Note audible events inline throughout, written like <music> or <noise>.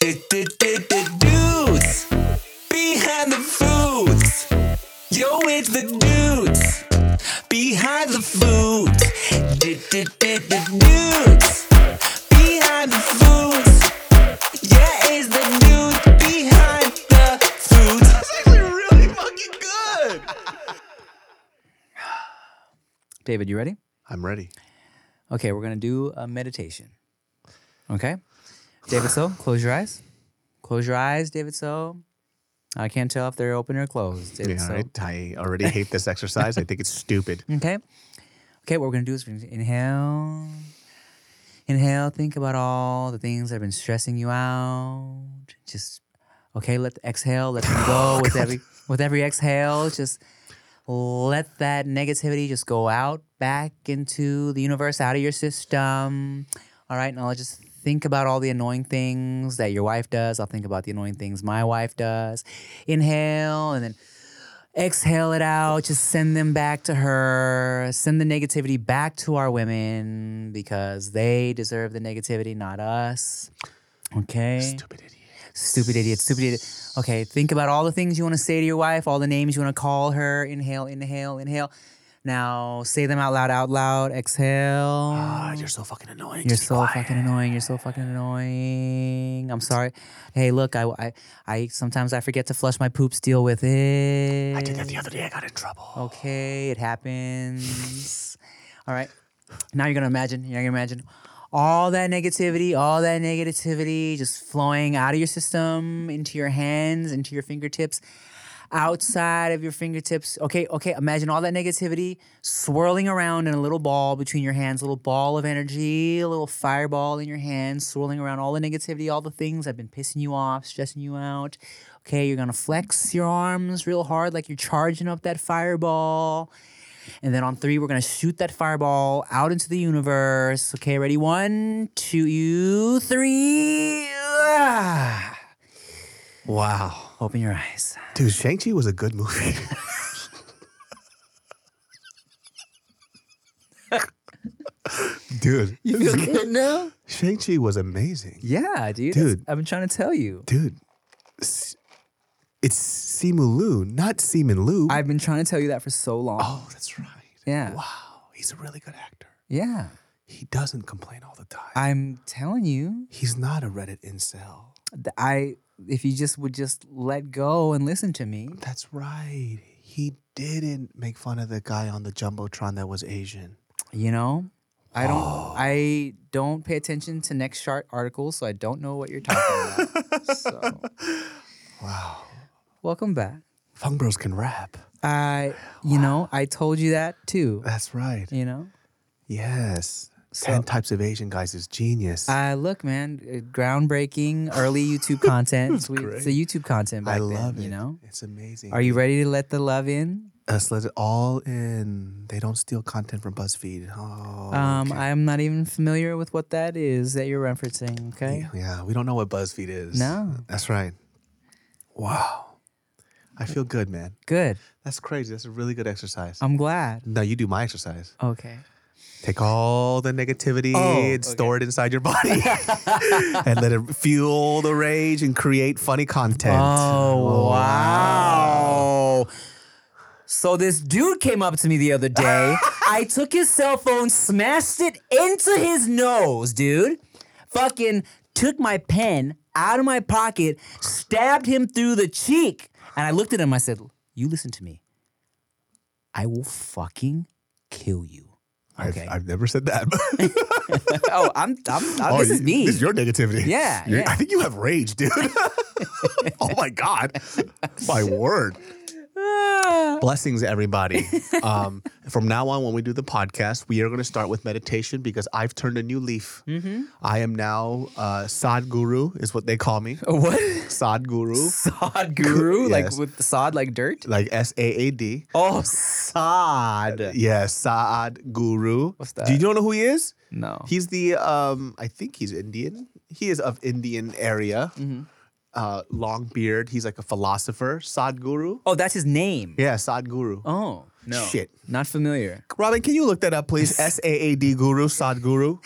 Dudes behind the foods. Yo, it's the dudes behind the foods. Dudes behind the foods. Yeah, it's the dude behind the foods. That's actually really fucking good. David, you ready? I'm ready. Okay, we're gonna do a meditation. Okay, David, so close your eyes. Close your eyes, David. So I can't tell if they're open or closed. David, Yeah, so. I, I already hate this exercise. I think it's stupid. <laughs> Okay. Okay, what we're gonna do is we're gonna inhale. Inhale, think about all the things that have been stressing you out. Just okay, let the exhale, let them go <laughs> oh, with every with every exhale. Just let that negativity just go out back into the universe, out of your system. All right, now just think about all the annoying things that your wife does. I'll think about the annoying things my wife does. Inhale and then exhale it out. Just send them back to her. Send the negativity back to our women because they deserve the negativity, not us. Okay. Stupid idiot. Stupid idiot. Stupid idiot. Okay. Think about all the things you want to say to your wife, all the names you want to call her. Inhale, inhale, inhale. Now say them out loud, out loud. Exhale. Ah, you're so fucking annoying. You're Just so quiet. fucking annoying. You're so fucking annoying. I'm sorry. Hey, look, I, I, I sometimes I forget to flush my poops. Deal with it. I did that the other day. I got in trouble. Okay, it happens. all right. Now you're gonna imagine. You're gonna imagine all that negativity, all that negativity just flowing out of your system into your hands, into your fingertips, outside of your fingertips. Okay, okay. Imagine all that negativity swirling around in a little ball between your hands, a little ball of energy, a little fireball in your hands, swirling around all the negativity, all the things that have been pissing you off, stressing you out. Okay, you're gonna flex your arms real hard like you're charging up that fireball. And then on three, we're gonna shoot that fireball out into the universe. Okay, ready? One, two, three. Ah. Wow. Open your eyes. Dude, Shang-Chi was a good movie. <laughs> Dude. You feel good now? Shang-Chi was amazing. Yeah, dude. Dude. I've been trying to tell you. Dude. It's Simu Liu, not Seaman Liu. I've been trying to tell you that for so long. oh, that's right. yeah. Wow. He's a really good actor. Yeah. He doesn't complain all the time. I'm telling you, He's not a Reddit incel. I if you just would just let go and listen to me. That's right. He didn't make fun of the guy on the Jumbotron that was Asian. You know? I don't oh. I don't pay attention to NextShark articles, so I don't know what you're talking about. <laughs> so Wow. welcome back. Fung Bros can rap. I you know, I told you that too. That's right. You know? Yes. So- Ten types of Asian guys is genius. Uh, look, man, uh, groundbreaking early YouTube <laughs> content. it's, it's the YouTube content back I then, love it. You know, It's amazing. are you ready to let the love in? Let's let it all in. They don't steal content from BuzzFeed. Oh, Um, okay. I'm not even familiar with what that is that you're referencing. Okay, yeah, we don't know what BuzzFeed is. No. That's right. Wow. I feel good, man. good. That's crazy. That's a really good exercise. I'm glad. now you do my exercise. Okay. Take all the negativity Oh, and store it inside your body <laughs> and let it fuel the rage and create funny content. Oh, oh wow. So this dude came up to me the other day. <laughs> I took his cell phone, smashed it into his nose, dude. Fucking took my pen out of my pocket, stabbed him through the cheek. And I looked at him, I said, You listen to me. I will fucking kill you. I've, Okay. I've never said that. <laughs> oh, I'm, I'm, I'm <laughs> uh, Oh, this is me. This is your negativity. Yeah, yeah. I think you have rage, dude. <laughs> oh my God. My word. Blessings, everybody. <laughs> Um, from now on, when we do the podcast, we are going to start with meditation because I've turned a new leaf. Mm-hmm. I am now uh, Sadguru, is what they call me. what? Sadguru, Sod guru? <laughs> Like with the sod like dirt? like S A A D. Oh, sod. Yes, Saad Guru. What's Do you that? don't know who he is? No. He's the um I think he's Indian. He is of Indian area. Mm-hmm. Uh long beard. He's like a philosopher. Sadguru. Oh, that's his name. Yeah, Sadguru. Oh, no. Shit. Not familiar. Robyn, can you look that up, please? <laughs> S A A D Guru, Sadguru.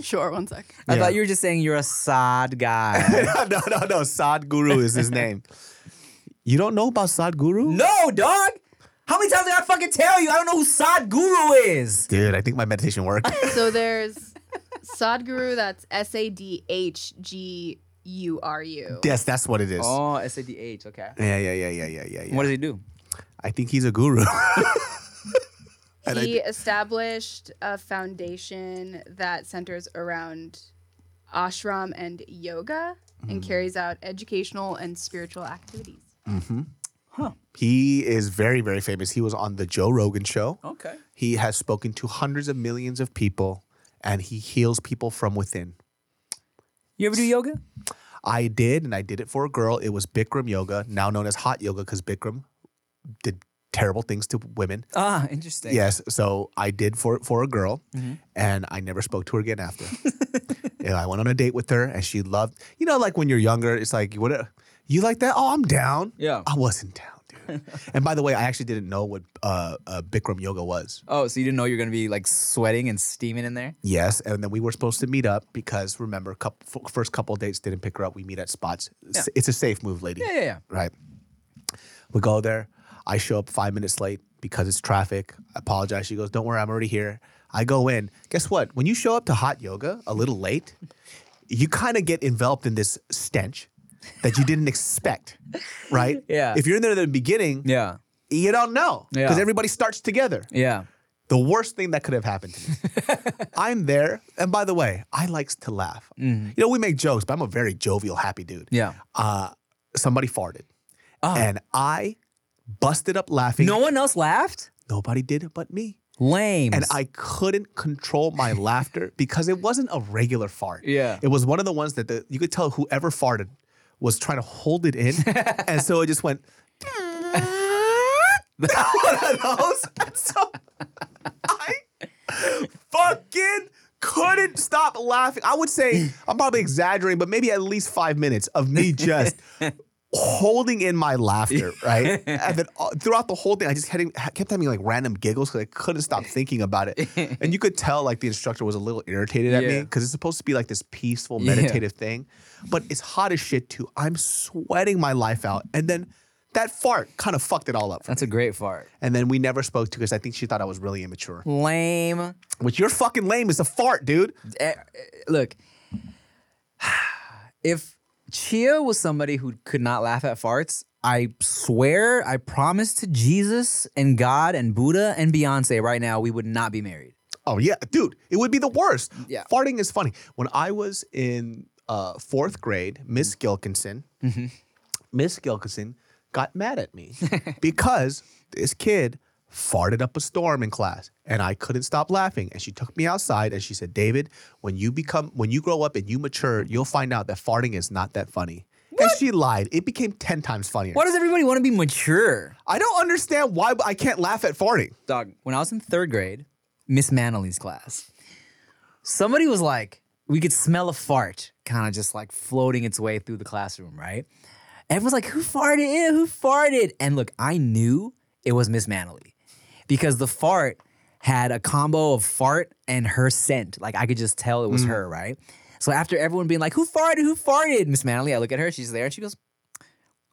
Sure, one sec. I Yeah. thought you were just saying you're a sad guy. <laughs> no, no, no. Sadguru is his name. You don't know about Sadguru? no, dog. How many times did I fucking tell you? I don't know who Sod Guru is. Dude, I think my meditation worked. <laughs> So there's Sadhguru, that's S A D H G U R U. yes, that's what it is. Oh, S A D H. Okay. Yeah, yeah, yeah, yeah, yeah, yeah, yeah. What does he do? I think he's a guru. <laughs> <laughs> He thi- established a foundation that centers around ashram and yoga and Mm. carries out educational and spiritual activities. Mm-hmm. Huh. He is very, very famous. He was on the Joe Rogan show. Okay. He has spoken to hundreds of millions of people and he heals people from within. You ever do yoga? I did, and I did it for a girl. It was Bikram yoga, now known as hot yoga because Bikram did terrible things to women. Ah, interesting. Yes, so I did for for a girl, and I never spoke to her again after. <laughs> yeah, I went on a date with her, and she loved. You know, like when you're younger, it's like what you like that? Oh, I'm down. Yeah. I wasn't down. <laughs> and by the way, I actually didn't know what uh, uh, Bikram yoga was. Oh, so you didn't know you were gonna be like sweating and steaming in there? Yes, and then we were supposed to meet up because remember, couple, first couple dates didn't pick her up. We meet at spots. It's- It's a safe move, lady. Yeah, yeah, yeah. Right. We go there. I show up five minutes late because it's traffic. I apologize. She goes, "Don't worry, I'm already here." I go in. Guess what? When you show up to hot yoga a little late, you kind of get enveloped in this stench that you didn't expect, right? <laughs> Yeah. If you're in there at the beginning, Yeah. you don't know Yeah. because everybody starts together. Yeah. The worst thing that could have happened to me. <laughs> I'm there, and by the way, I likes to laugh. You know, we make jokes, but I'm a very jovial, happy dude. Mm-hmm. Yeah. Uh, somebody farted, Ah. and I busted up laughing. No one else laughed? Nobody did it but me. Lame. And I couldn't control my laughter because it wasn't a regular fart. Yeah. It was one of the ones that the, you could tell whoever farted was trying to hold it in. <laughs> and so it just went. one of those. So I fucking couldn't stop laughing. I would say, I'm probably exaggerating, but maybe at least five minutes of me just holding in my laughter, <laughs> right? and then uh, throughout the whole thing, I just kept, kept having like random giggles because I couldn't stop thinking about it. And you could tell like the instructor was a little irritated at me because it's supposed to be like this peaceful, Yeah. meditative thing. But it's hot as shit too. I'm sweating my life out. And then that fart kind of fucked it all up. For That's me. a great fart. And then we never spoke to because I think she thought I was really immature. Lame. Which you're fucking lame is a fart, dude. Eh, Look, <sighs> if Chia was somebody who could not laugh at farts, I swear, I promise to Jesus and God and Buddha and Beyonce right now, we would not be married. Oh yeah, dude, it would be the worst. Yeah. farting is funny. When I was in uh, fourth grade, Miss Gilkinson, Miss Gilkinson got mad at me <laughs> because this kid farted up a storm in class, and I couldn't stop laughing. And she took me outside and she said, "David, when you become, when you grow up and you mature, you'll find out that farting is not that funny." And she lied. It became ten times funnier. Why does everybody want to be mature? I don't understand why I can't laugh at farting. Dog, when I was in third grade, Miss Manley's class, somebody was like, we could smell a fart kind of just like floating its way through the classroom, right? Everyone's like, who farted? Ew, who farted? And look, I knew it was Miss Manley because the fart had a combo of fart and her scent. Like I could just tell it was mm. her, right? So after everyone being like, who farted? Who farted? Miss Manley, I look at her, she's there, and she goes,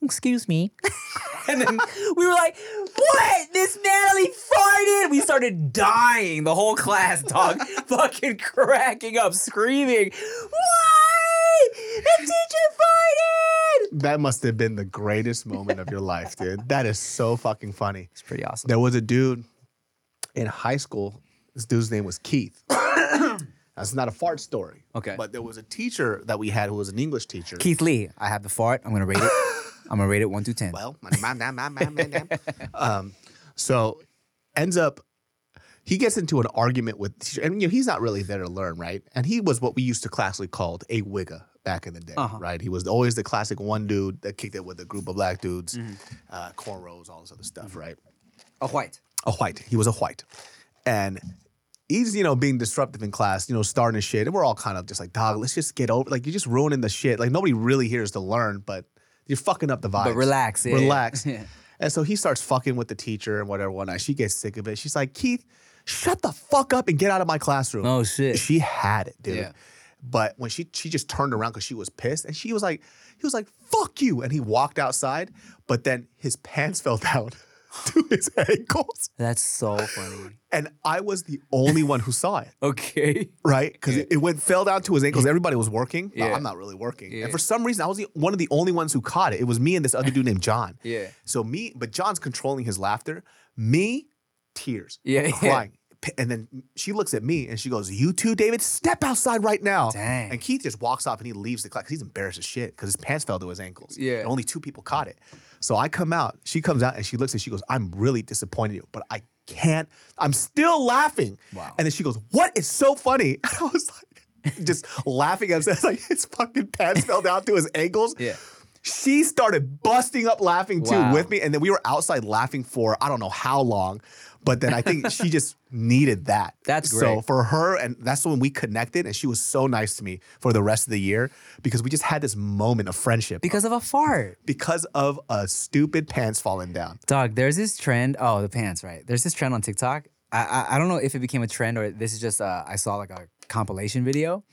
excuse me. <laughs> and then we were like, what? Miss Natalie farted. We started dying. The whole class, dog, <laughs> fucking cracking up, screaming, why? The teacher farted. That must have been the greatest moment of your life, dude. <laughs> That is so fucking funny. It's pretty awesome. There was a dude in high school. This dude's name was Keith. <coughs> That's not a fart story. Okay. But there was a teacher that we had who was an English teacher. Keith Lee, I have the fart. I'm gonna rate it. <laughs> I'm gonna rate it one through ten. Well, <laughs> um, so ends up he gets into an argument with the teacher, and you know he's not really there to learn, right? And he was what we used to classically called a wigger back in the day, Uh-huh. right? He was always the classic one dude that kicked it with a group of black dudes, Mm-hmm. uh, cornrows, all this other stuff, right? a white. a white. He was a white. And he's, you know, being disruptive in class, you know, starting his shit. And we're all kind of just like, dog, let's just get over. Like, you're just ruining the shit. Like, nobody really here is to learn, but you're fucking up the vibe. But relax, yeah. Relax. <laughs> Yeah. And so he starts fucking with the teacher and whatever, whatnot. She gets sick of it. She's like, Keith, shut the fuck up and get out of my classroom. Oh, shit. She had it, dude. Yeah. But when she she just turned around because she was pissed, and she was like, he was like, "Fuck you," and he walked outside. But then his pants <laughs> fell down <laughs> to his ankles, That's so funny. and I was the only one who saw it, Okay. right? Because it, it went fell down to his ankles. Everybody was working. Yeah. I'm not really working, Yeah. and for some reason, I was the, one of the only ones who caught it. It was me and this other dude named John. Yeah. So me, but John's controlling his laughter. Me, tears, Yeah, yeah. crying. And then she looks at me and she goes, "You too, David. Step outside right now." Dang. And Keith just walks off and he leaves the class. He's embarrassed as shit because his pants fell to his ankles. Yeah. And only two people caught it. So I come out. She comes out and she looks and she goes, "I'm really disappointed in you, but I can't. I'm still laughing." Wow. And then she goes, "What is so funny?" <laughs> And I was like, just laughing at him. Like his fucking pants fell down to his ankles. Yeah. She started busting up laughing too Wow. with me. And then we were outside laughing for I don't know how long. But then I think she just needed that. <laughs> That's great. So for her, and that's when we connected. And she was so nice to me for the rest of the year because we just had this moment of friendship Because of a fart. because of a stupid pants falling down. Dog, there's this trend. Oh, the pants, right? There's this trend on TikTok. I I, I don't know if it became a trend or this is just uh, I saw like a compilation video,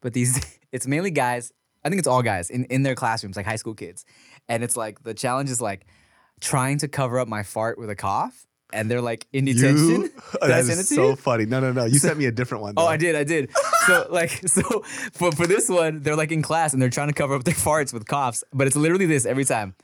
but these <laughs> it's mainly guys. I think it's all guys in in their classrooms, like high school kids, and it's like the challenge is like trying to cover up my fart with a cough, and they're like in detention. You, I <laughs> oh, that is so you? funny. No, no, no. You sent me a different one. Oh, though. I did, I did. So <laughs> like, so for for this one, they're like in class and they're trying to cover up their farts with coughs, but it's literally this every time.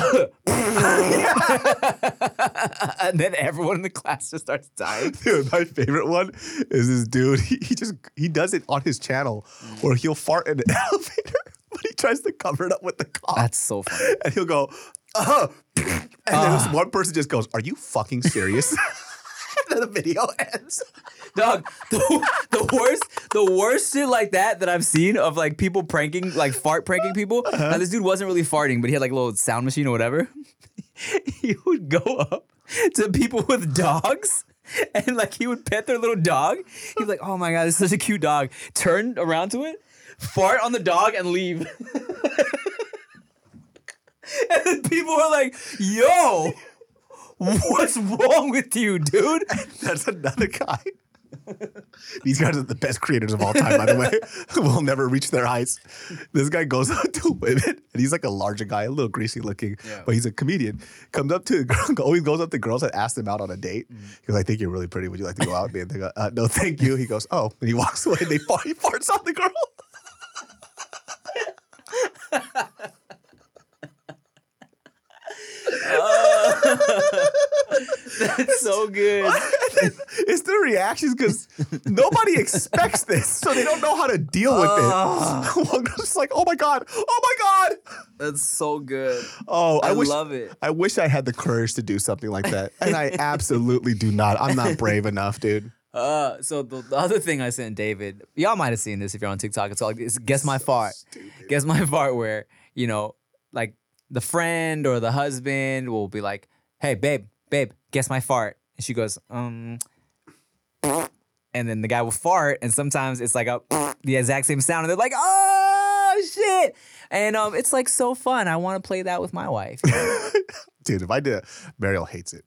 <laughs> and then everyone in the class just starts dying. <laughs> Dude, my favorite one is this dude. <laughs> He, he just he does it on his channel where he'll fart in an elevator, but he tries to cover it up with the cough. That's so funny. and he'll go, uh and then this one person just goes, Are you fucking serious? <laughs> the video ends. Dog, the, <laughs> the worst, the worst shit like that that I've seen of like people pranking, like fart pranking people. Now uh-huh. this dude wasn't really farting, but he had like a little sound machine or whatever. <laughs> he would go up to people with dogs. And like he would pet their little dog. He'd be like, "Oh my god, this is such a cute dog." Turn around to it, fart on the dog, and leave. and then people were like, "Yo, what's wrong with you, dude?" <laughs> That's another guy. These guys are the best creators of all time, by the way. <laughs> we'll never reach their heights. This guy goes <laughs> up to women, and he's like a larger guy, a little greasy looking, but he's a comedian. Comes up to the girl, always goes up to girls and asks them out on a date. He goes, "I think you're really pretty. Would you like to go out with me?" And they go, uh, "No, thank you." He goes, "Oh," and he walks away. And they fart, he farts on the girl. That's so good. <laughs> it's the reactions because nobody expects this, so they don't know how to deal with it. <laughs> One girl's just like, "Oh my god! Oh my god!" That's so good. Oh, I, I wish, love it. I wish I had the courage to do something like that, and I <laughs> absolutely do not. I'm not brave enough, dude. Uh, so the, the other thing I sent David, y'all might have seen this if you're on TikTok. It's called it's Guess My Fart. Guess My Fart, where, you know, like the friend or the husband will be like, hey, babe, babe, guess my fart. And she goes, um, and then the guy will fart, and sometimes it's like a the exact same sound, and they're like, oh shit. And um, it's like so fun. I want to play that with my wife. <laughs> Dude, if I did, Mariel hates it.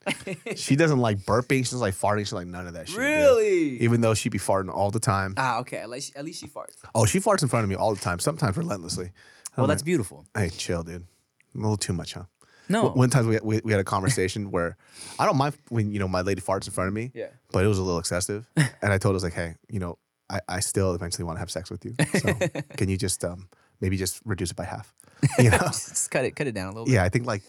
She <laughs> doesn't like burping. She doesn't like farting. She's like none of that shit. dude. really? Even though she'd be farting all the time. Ah, okay. At least, at least she farts. Oh, she farts in front of me all the time. Sometimes relentlessly. Well, I'm that's like, beautiful. Hey, chill, dude. A little too much, huh? No. One time we, we, we had a conversation <laughs> where I don't mind when you know my lady farts in front of me. Yeah. But it was a little excessive, <laughs> and I told her I was like, hey, you know, I, I still eventually want to have sex with you. So <laughs> can you just um maybe just reduce it by half? You know? Just cut it, cut it down a little bit. yeah, I think like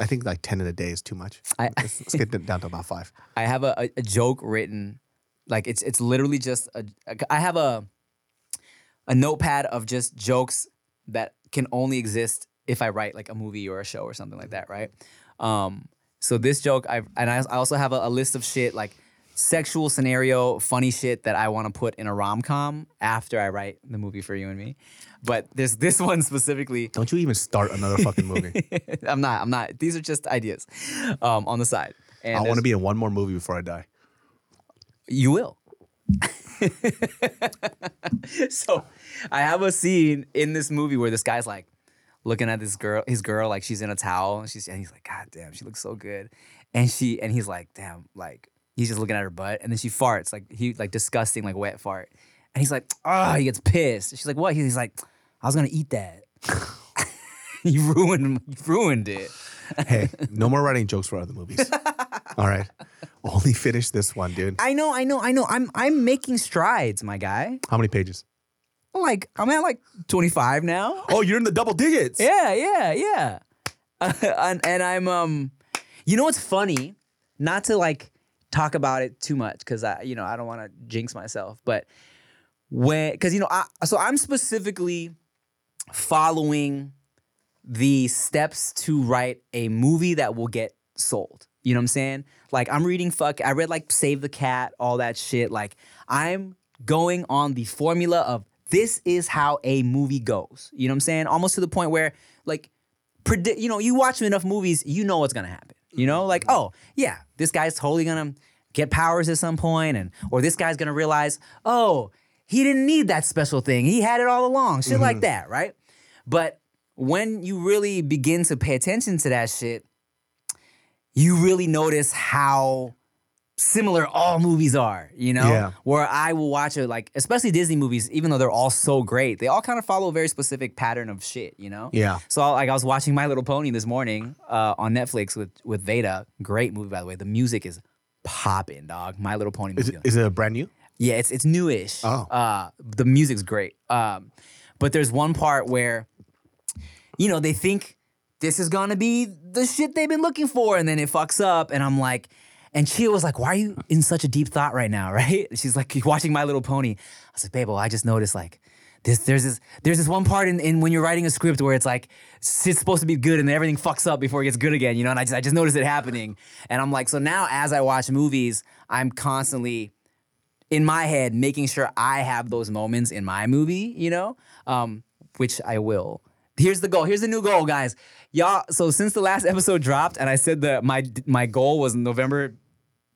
I think like ten in a day is too much. I- let's, let's get it down to about five. I have a, a, a joke written, like it's it's literally just a, a. I have a a notepad of just jokes that can only exist if I write like a movie or a show or something like that, right? Um, so this joke, I and I, I also have a, a list of shit like sexual scenario, funny shit that I want to put in a rom com after I write the movie for you and me. But there's this <laughs> one specifically. Don't you even start another fucking movie. <laughs> I'm not. I'm not. These are just ideas um, on the side. And I want to be in one more movie before I die. You will. <laughs> so I have a scene in this movie where this guy's like looking at this girl, his girl, like she's in a towel. And she's and he's like, God damn, she looks so good. And she and he's like, damn, like he's just looking at her butt. And then she farts, like he like disgusting, like wet fart. And he's like, oh, he gets pissed. She's like, what? He's like, I was gonna eat that. <laughs> you ruined you ruined it. Hey, <laughs> no more writing jokes for other movies. All right. Only finish this one, dude. I know, I know, I know. I'm I'm making strides, my guy. How many pages? Like I'm at like 25 now. Oh, you're in the double digits. Yeah, yeah, yeah. <laughs> and, and I'm um, you know what's funny? Not to like talk about it too much because I, you know, I don't want to jinx myself. But when, because you know, I so I'm specifically following the steps to write a movie that will get sold. You know what I'm saying? Like I'm reading fuck I read like Save the Cat, all that shit. Like I'm going on the formula of this is how a movie goes. You know what I'm saying? Almost to the point where like predict you know, you watch enough movies, you know what's gonna happen. You know, like, mm-hmm. oh, yeah, this guy's totally gonna get powers at some point, and or this guy's gonna realize, oh, he didn't need that special thing. He had it all along. Shit like mm-hmm. that, right? But when you really begin to pay attention to that shit, you really notice how similar all movies are, you know? Yeah. Where I will watch it, like, especially Disney movies, even though they're all so great, they all kind of follow a very specific pattern of shit, you know? Yeah. So, like, I was watching My Little Pony this morning uh, on Netflix with, with Veda. Great movie, by the way. The music is popping, dog. My Little Pony Is it, is it brand new? Yeah, it's it's newish. Oh. Uh, the music's great. Um, but there's one part where, you know, they think this is gonna be the shit they've been looking for, and then it fucks up, and I'm like, and Chia was like, "Why are you in such a deep thought right now?" <laughs> Right? She's like, watching My Little Pony." I was like, "Babe, well, I just noticed like." This, there's this there's this one part in, in when you're writing a script where it's like it's supposed to be good and then everything fucks up before it gets good again, you know. And I just I just noticed it happening, and I'm like, so now as I watch movies, I'm constantly in my head making sure I have those moments in my movie, you know, um, which I will. Here's the goal. Here's the new goal, guys. Y'all. So since the last <laughs> episode dropped, and I said that my my goal was November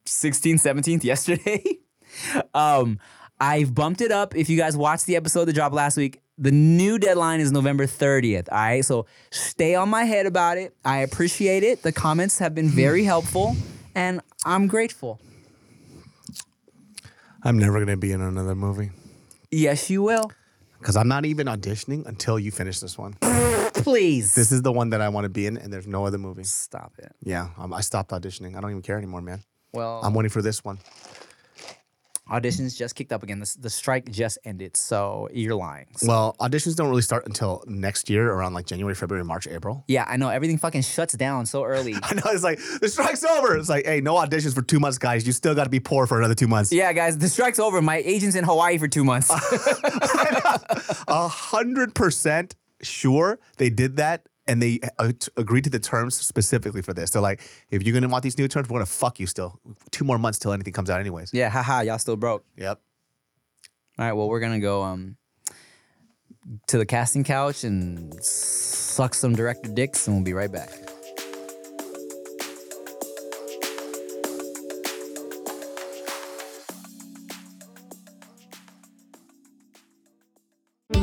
16th, 17th, yesterday. <laughs> um, I've bumped it up. If you guys watched the episode that dropped last week, The new deadline is November 30th. All right. So stay on my head about it. I appreciate it. The comments have been very helpful and I'm grateful. I'm never gonna be in another movie Yes, you will. because I'm not even auditioning until you finish this one. Please. This is the one that I want to be in, and there's no other movie. Stop it. Yeah, um, I stopped auditioning. I don't even care anymore, man. Well, I'm waiting for this one. auditions just kicked up again. The, the strike just ended. So you're lying. So- Well, auditions don't really start until next year, around like January, February, March, April. yeah, I know. Everything fucking shuts down so early. <laughs> I know it's like the strike's over. It's like, hey, no auditions for two months, guys. You still got to be poor for another two months. yeah, guys, the strike's over. My agent's in Hawaii for two months. <laughs> A hundred percent sure they did that, and they uh, t- agreed to the terms specifically for this. They're like, if you're gonna want these new terms, we're gonna fuck you still. Two more months till anything comes out, anyways. yeah, haha, y'all still broke. Yep. All right, well, we're gonna go um to the casting couch and suck some director dicks, and we'll be right back.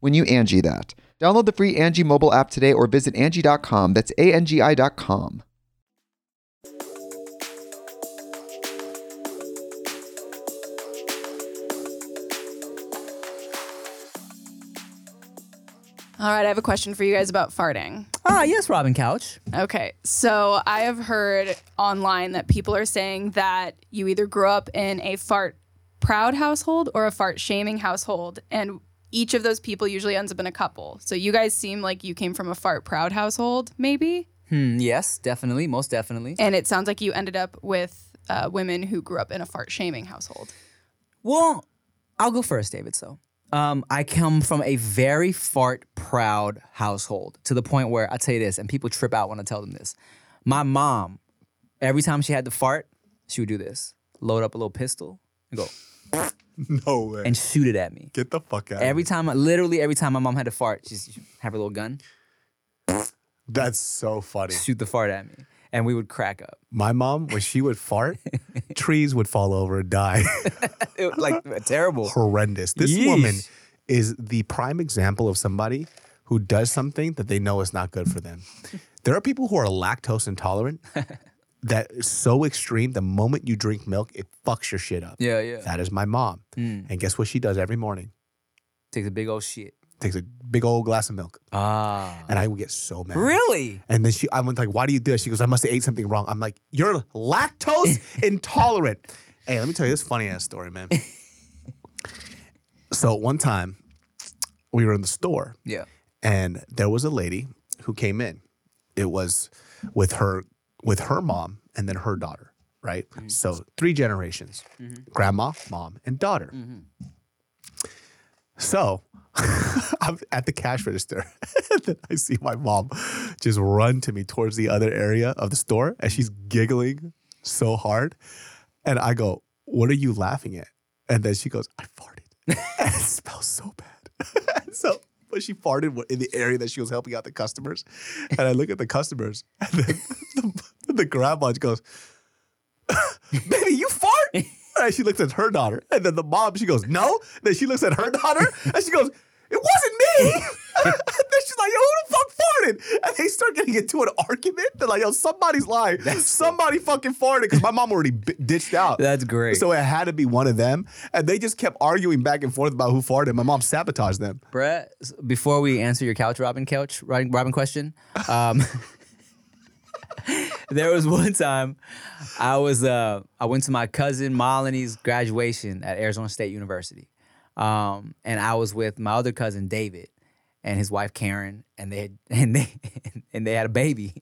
when you Angie that. Download the free Angie mobile app today or visit Angie.com. That's A-N-G-I dot com. All right, I have a question for you guys about farting. Ah, yes, Robyn Couch. Okay, so I have heard online that people are saying that you either grew up in a fart proud household or a fart shaming household, and each of those people usually ends up in a couple. So you guys seem like you came from a fart proud household, maybe, Hmm, yes, definitely, most definitely. and it sounds like you ended up with uh, women who grew up in a fart shaming household. Well, I'll go first, David. So, um, I come from a very fart proud household to the point where I tell you this, and people trip out when I tell them this. My mom, every time she had to fart, she would do this: load up a little pistol and go <laughs> No way. and shoot it at me. Get the fuck out. Every time, literally every time my mom had to fart, she'd have her little gun, That's so funny. shoot the fart at me, and we would crack up. <laughs> My mom, when she would fart, trees would fall over and die. <laughs> It was, like terrible. Horrendous. This Yeesh. woman is the prime example of somebody who does something that they know is not good for them. There are people who are lactose intolerant that is so extreme. The moment you drink milk, it fucks your shit up. Yeah, yeah. That is my mom. Mm. And guess what she does every morning? Takes a big old shit. Takes a big old glass of milk. Ah. And I would get so mad. Really? And then she, I went like, "Why do you do this?" She goes, "I must have ate something wrong." I'm like, "You're lactose <laughs> intolerant." Hey, let me tell you this funny ass story, man. <laughs> so one time, we were in the store, Yeah. and there was a lady who came in. It was with her with her mom and then her daughter, right? Mm-hmm. So three generations: mm-hmm. grandma, mom, and daughter. Mm-hmm. So <laughs> I'm at the cash register. <laughs> and then I see my mom just run to me towards the other area of the store and she's giggling so hard. And I go, What are you laughing at? And then she goes, I farted. <laughs> it smells so bad. so, but she farted in the area that she was helping out the customers. And I look at the customers <laughs> and then the, the grandma goes, <laughs> Baby, you fart? And she looks at her daughter. And then the mom, she goes, No. And then she looks at her daughter and she goes, It wasn't me. and <laughs> then she's like, Yo, who the fuck farted? And they start getting into an argument. They're like, Yo, somebody's lying. Somebody fucking farted because my mom already b- ditched out. That's great. So it had to be one of them. And they just kept arguing back and forth about who farted. My mom sabotaged them. Brett, before we answer your couch Robyn couch Robyn, Robyn question, um, <laughs> there was one time I was uh, I went to my cousin Molony's graduation at Arizona State University, um, and I was with my other cousin David and his wife Karen, and they had, <laughs> and they and they had a baby,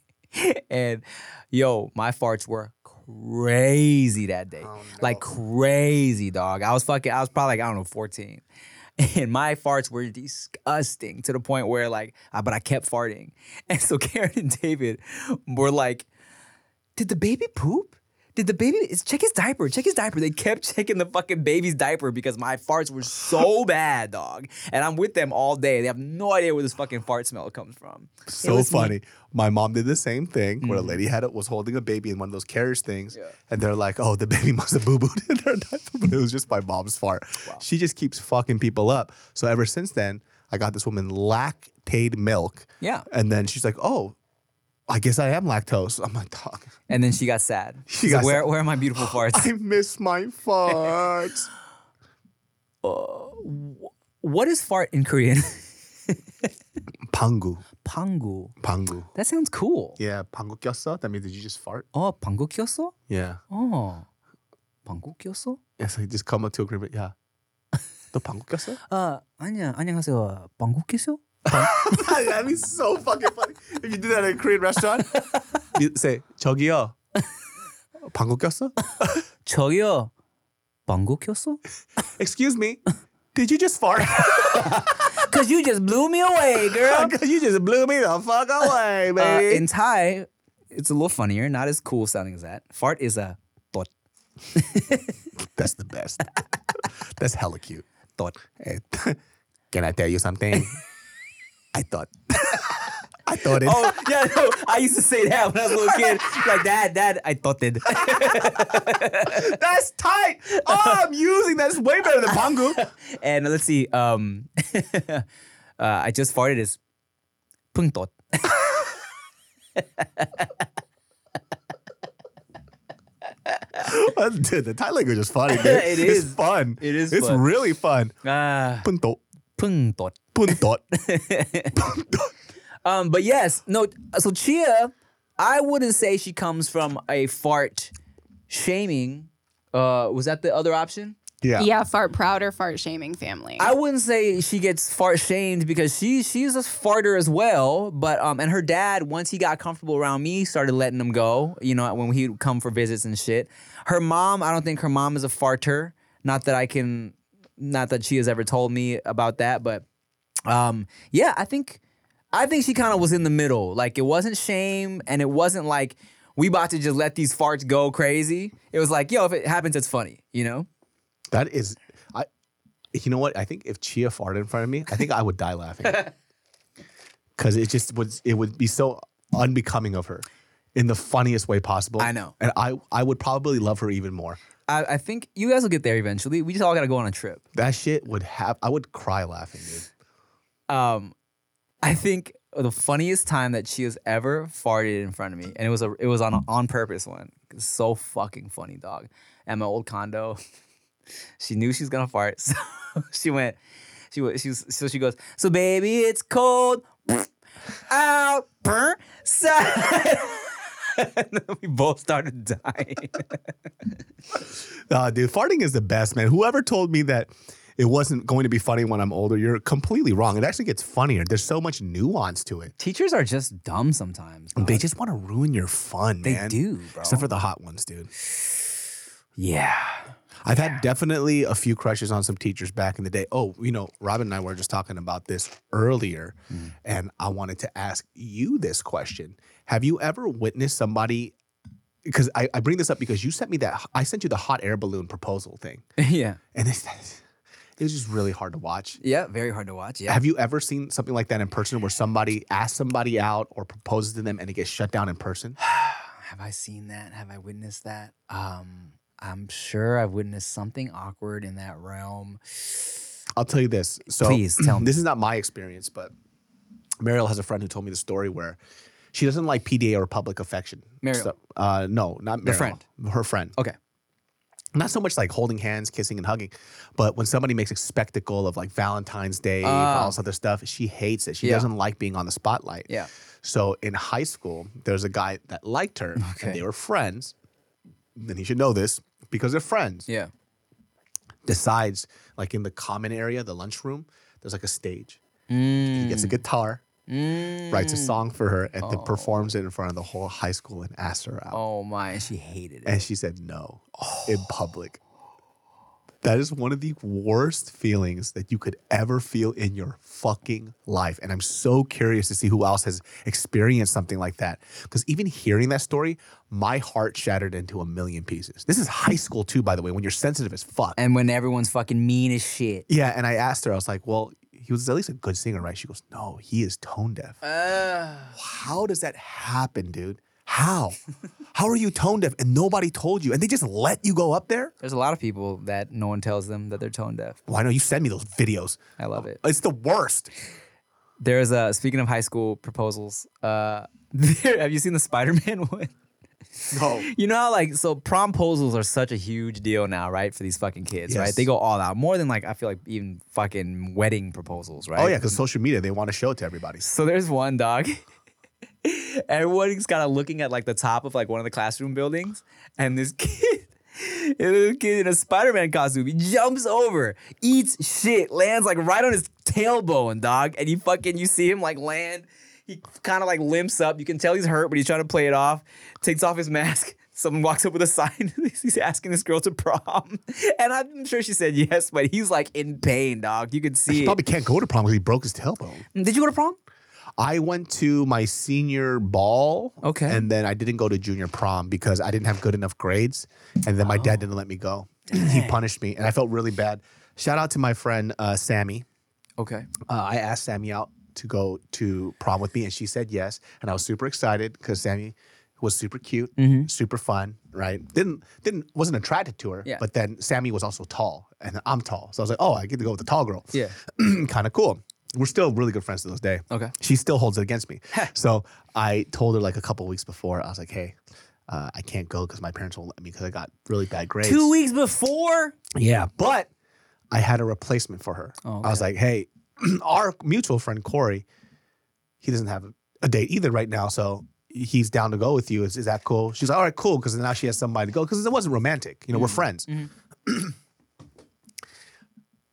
<laughs> and yo, my farts were crazy that day, like crazy dog. I was fucking, I was probably like I don't know fourteen. <laughs> And my farts were disgusting to the point where like uh, but i kept farting. And so karen and david were like did the baby poop did the baby check his diaper check his diaper they kept checking the fucking baby's diaper because my farts were so <laughs> bad dog and i'm with them all day they have no idea where this fucking fart smell comes from So was me. funny. My mom did the same thing where a Mm-hmm. lady had it was holding a baby in one of those carriage things, and they're like, "Oh, the baby <laughs> must have boo booed in their diaper," but it was just my mom's fart. She just keeps fucking people up. So ever since then, I got this woman lactate milk. Yeah. and then she's like, "Oh, I guess I am lactose." I'm like, "Dog, and then she got sad <laughs> She She's got like, where, sad. where are my beautiful <gasps> farts I miss my farts." <laughs> what is fart in korean <laughs> Pangu, pangu pangu. that sounds cool Yeah, pangu 꼈어? That means did you just fart? 어 방구 꼈어? Yeah. 어 방구 꼈어? Yeah, so you just come up to agreement. Yeah. 너 방구 꼈어? 아 아니야 안녕하세요 방구 꼈어? That'd <laughs> be so fucking funny. If you do that at a Korean restaurant, <laughs> you say, 저기요. 방구 꼈어? <laughs> 저기요 방구 꼈어? Excuse me. Did you just fart? Cause you just blew me away girl you just blew me the fuck away, uh, baby. in Thai it's a little funnier not as cool sounding as that fart is a tot That's the best. That's hella cute. tot Hey, can I tell you something? I thought. <laughs> I thought it. Oh yeah, no, I used to say that when I was a little kid. Like dad, dad, I thought it. <laughs> That's tight. Oh, I'm using that. It's way better than pangu. <laughs> And let's see, um, uh, I just farted is pung tot. Dude, the Thai language is funny. Dude. It It's is. fun. It is It's fun. really fun. Ah, Punto. Pung tot. Punto. <laughs> Um, but yes, no. So Chia, I wouldn't say she comes from a fart shaming. Uh, was that the other option? Yeah. Yeah, fart proud or fart shaming family. I wouldn't say she gets fart shamed because she she's a farter as well. But um, and her dad once he got comfortable around me started letting him go. You know when he'd come for visits and shit. Her mom, I don't think her mom is a farter. Not that I can, not that she has ever told me about that. But um, yeah, I think I think she kind of was in the middle. Like it wasn't shame and it wasn't like we about to just let these farts go crazy. It was like yo, if it happens, it's funny. You know. That is, I. You know what? I think if Chia farted in front of me, I think I would die laughing. <laughs> Because it just would. It would be so unbecoming of her, in the funniest way possible. I know. and I I would probably love her even more. I, I think you guys will get there eventually. We just all got to go on a trip. That shit would have. I would cry laughing, dude. Um, I think the funniest time that she has ever farted in front of me, and it was a it was on a on purpose one. It's so fucking funny, dog. At my old condo, <laughs> she knew she was gonna fart, <laughs> so she went. She was. She was. So she goes. So baby, it's cold. <laughs> Out. Burn. Side. <laughs> and then we both started dying. <laughs> Uh, dude, farting is the best, man. Whoever told me that it wasn't going to be funny when I'm older, you're completely wrong. It actually gets funnier. There's so much nuance to it. Teachers are just dumb sometimes. They just want to ruin your fun, They man. do, bro. Except for the hot ones, dude. yeah. I've had definitely a few crushes on some teachers back in the day. Oh, you know, Robyn and I were just talking about this earlier, Mm. and I wanted to ask you this question. Have you ever witnessed somebody? Because I, I bring this up because you sent me that I sent you the hot air balloon proposal thing, <laughs> yeah. and it's, <laughs> it was just really hard to watch. Yeah. Very hard to watch. Yeah. Have you ever seen something like that in person where somebody asks somebody out or proposes to them and it gets shut down in person? <sighs> Have I seen that? Have I witnessed that? Um, I'm sure I've witnessed something awkward in that realm. I'll tell you this. So Please tell <clears throat> me. This is not my experience, but Mariel has a friend who told me the story where she doesn't like PDA or public affection. Mariel? So- uh, no, not Mariel. friend? Her friend. Okay. Not so much like holding hands, kissing, and hugging, but when somebody makes a spectacle of like Valentine's Day Ah. all this other stuff, she hates it. She Yeah. doesn't like being on the spotlight. Yeah. So in high school, there's a guy that liked her, Okay. and they were friends. Then he should know this because they're friends Yeah. decides like in the common area, the lunchroom, there's like a stage. He Mm. gets a guitar, writes a mm. song for her, and then oh. performs it in front of the whole high school and asks her out. Oh my! And she hated it. And she said no <gasps> in public. That is one of the worst feelings that you could ever feel in your fucking life. And I'm so curious to see who else has experienced something like that. Because even hearing that story, my heart shattered into a million pieces. This is high school, too, by the way, when you're sensitive as fuck. and when everyone's fucking mean as shit. Yeah, and I asked her, I was like, well, he was at least a good singer, right? She goes, no, he is tone deaf. How does that happen, dude? How? <laughs> How are you tone deaf and nobody told you? And they just let you go up there? There's a lot of people that no one tells them that they're tone deaf. Well, I know you send me those videos. I love it. It's the worst. There's a speaking of high school proposals. Uh, <laughs> there, have you seen the Spider-Man <laughs> one? No. <laughs> You know how like so promposals are such a huge deal now, right? For these fucking kids, right? They go all out more than like I feel like even fucking wedding proposals, right? Oh, yeah, because social media, they want to show it to everybody. So there's one dog. <laughs> Everyone's kind of looking at like the top of like one of the classroom buildings, and this <laughs> kid, this kid in a Spider-Man costume, he jumps over, eats shit, lands like right on his tailbone, dog, and you fucking you see him like land. He kind of like limps up. You can tell he's hurt, but he's trying to play it off. Takes off his mask. <laughs> Someone walks up with a sign. <laughs> he's asking this girl to prom, <laughs> and I'm sure she said yes, but he's like in pain, dog. You can see He it. probably can't go to prom because he broke his tailbone. Did you go to prom? I went to my senior ball. Okay. And then I didn't go to junior prom because I didn't have good enough grades. And then my Oh. dad didn't let me go. <clears throat> he punished me. And I felt really bad. Shout out to my friend uh, Sammy. Okay. uh, I asked Sammy out to go to prom with me, and she said yes. And I was super excited because Sammy was super cute, super fun, right? Didn't didn't wasn't attracted to her, Yeah. but then Sammy was also tall, and I'm tall, so I was like, oh, I get to go with the tall girl. Yeah. <clears throat> kind of cool. We're still really good friends to this day. Okay. She still holds it against me. so I told her like a couple weeks before, I was like, hey. Uh, I can't go because my parents won't let me because I got really bad grades. Two weeks before. Yeah, but I had a replacement for her. Oh, I was like, hey, <clears throat> our mutual friend Corey, he doesn't have a date either right now, so he's down to go with you. Is, is that cool? She's like, all right, cool, because now she has somebody to go because it wasn't romantic. You know, Mm-hmm. we're friends. <clears throat>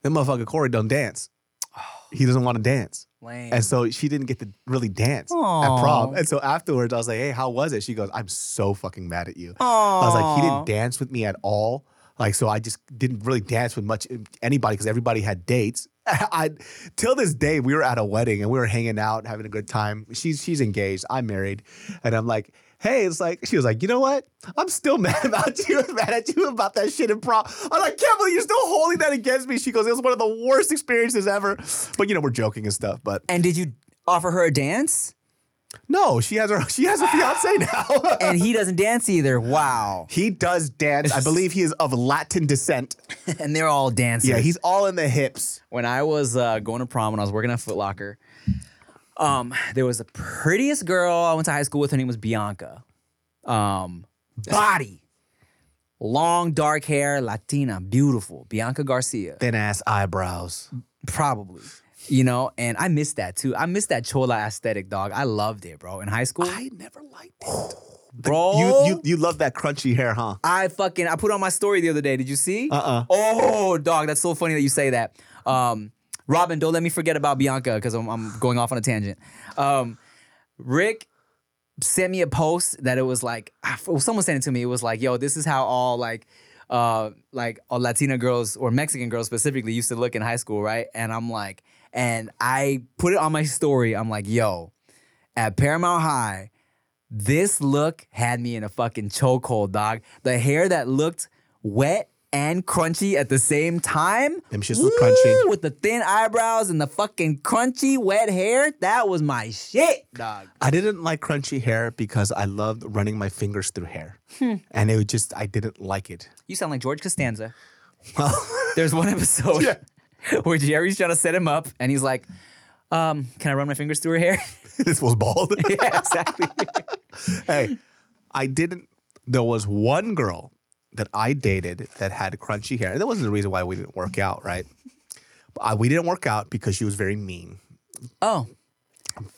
then motherfucker Corey don't dance. <sighs> He doesn't want to dance. Lame. And so she didn't get to really dance at prom. And so afterwards, I was like, hey, how was it? She goes, I'm so fucking mad at you. I was like, he didn't dance with me at all. Like, so I just didn't really dance with much um, anybody because everybody had dates. <laughs> I till this day we were at a wedding and we were hanging out, having a good time. She's she's engaged. I'm married, and I'm like, hey, it's like she was like, you know what? I'm still <laughs> mad about you, mad at you about that shit in prom. I'm like, can't believe you're still holding that against me. She goes, it was one of the worst experiences ever. But you know, we're joking and stuff. But And did you offer her a dance? No, she has her <laughs> she has a fiance <laughs> now. And he doesn't dance either. Wow. he does dance. I believe he is of Latin descent. <laughs> and they're all dancing. Yeah, he's all in the hips. when I was uh, going to prom when I was working at Foot Locker, Um, there was the prettiest girl I went to high school with. Her name was Bianca. Um, body, long dark hair, Latina, beautiful. Bianca Garcia, Thin ass eyebrows. probably. You know, and I missed that too. I missed that chola aesthetic, dog. I loved it, bro. In high school, I never liked it. <sighs> bro. You you you love that crunchy hair, huh? I fucking I put on my story the other day. Did you see? Uh-uh. Oh, dog, that's so funny that you say that. Um, Robyn, don't let me forget about Bianca because I'm, I'm going off on a tangent. Um, Rick sent me a post that it was like someone sent it to me. It was like, yo, this is how all like uh like all Latina girls or Mexican girls specifically used to look in high school, right? And I'm like, and I put it on my story. I'm like, yo, at Paramount High, this look had me in a fucking chokehold, dog. The hair that looked wet and crunchy at the same time. Them shits look crunchy. With the thin eyebrows and the fucking crunchy wet hair. That was my shit, dog. I didn't like crunchy hair because I loved running my fingers through hair, Hmm. and it was just I didn't like it. You sound like George Costanza. Well, <laughs> There's one episode <laughs> where Jerry's trying to set him up and he's like, um, can I run my fingers through her hair? <laughs> <laughs> this was bald. yeah, exactly. hey, I didn't. There was one girl that I dated that had crunchy hair. And that wasn't the reason why we didn't work out, right? I, we didn't work out because she was very mean. Oh,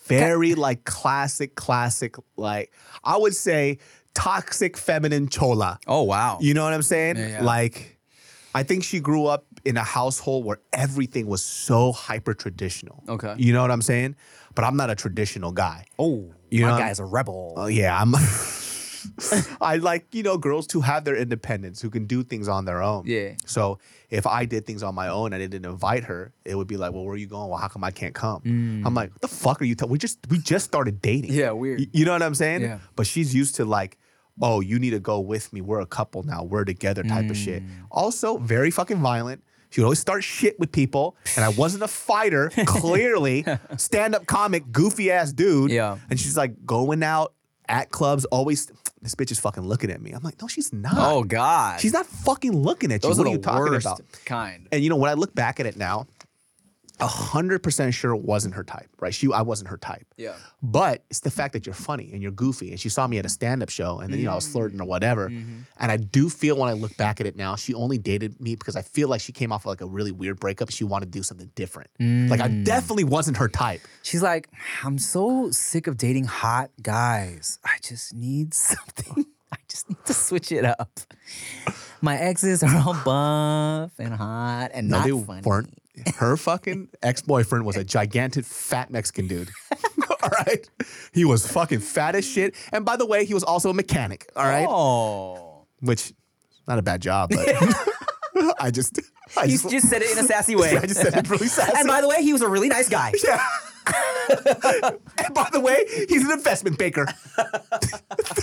Very like classic, classic, like I would say toxic feminine chola. oh wow. You know what I'm saying? Yeah, yeah. Like, I think she grew up in a household where everything was so hyper traditional. Okay. You know what I'm saying? But I'm not a traditional guy. oh, You my know- guy's a rebel. Oh yeah, I'm. <laughs> I like you know girls who have their independence, who can do things on their own. Yeah. So if I did things on my own and I didn't invite her, it would be like, well, where are you going? Well, how come I can't come? I'm like, what the fuck are you? talking? we just we just started dating. Mm. Yeah, weird. Y- You know what I'm saying? Yeah. But she's used to like, oh, you need to go with me. We're a couple now. We're together type of shit. Mm. Also, very fucking violent. She would always start shit with people, and I wasn't a fighter. <laughs> Clearly, stand-up comic, goofy ass dude. Yeah. And she's like going out at clubs, always. This bitch is fucking looking at me. I'm like, no, she's not. Oh God. she's not fucking looking at you. Those what are are you talking about? kind. And you know, when I look back at it now, a hundred percent sure it wasn't her type, right? She, I wasn't her type. Yeah. But it's the fact that you're funny and you're goofy. And she saw me at a stand-up show, and then you know I was mm-hmm. flirting or whatever. Mm-hmm. And I do feel when I look back at it now, she only dated me because I feel like she came off of like a really weird breakup. She wanted to do something different. Like I mm. definitely wasn't her type. She's like, I'm so sick of dating hot guys. I just need something. <laughs> I just need to switch it up. My exes are all buff and hot and No, not they funny. weren't. Her fucking ex-boyfriend was a gigantic fat Mexican dude. <laughs> all right. He was fucking fat as shit. And by the way, he was also a mechanic. All right. Oh. which not a bad job, but <laughs> I just I You just, just said it in a sassy <laughs> way. I just said it really sassy. And by the way, he was a really nice guy. yeah. <laughs> and by the way, he's an investment banker.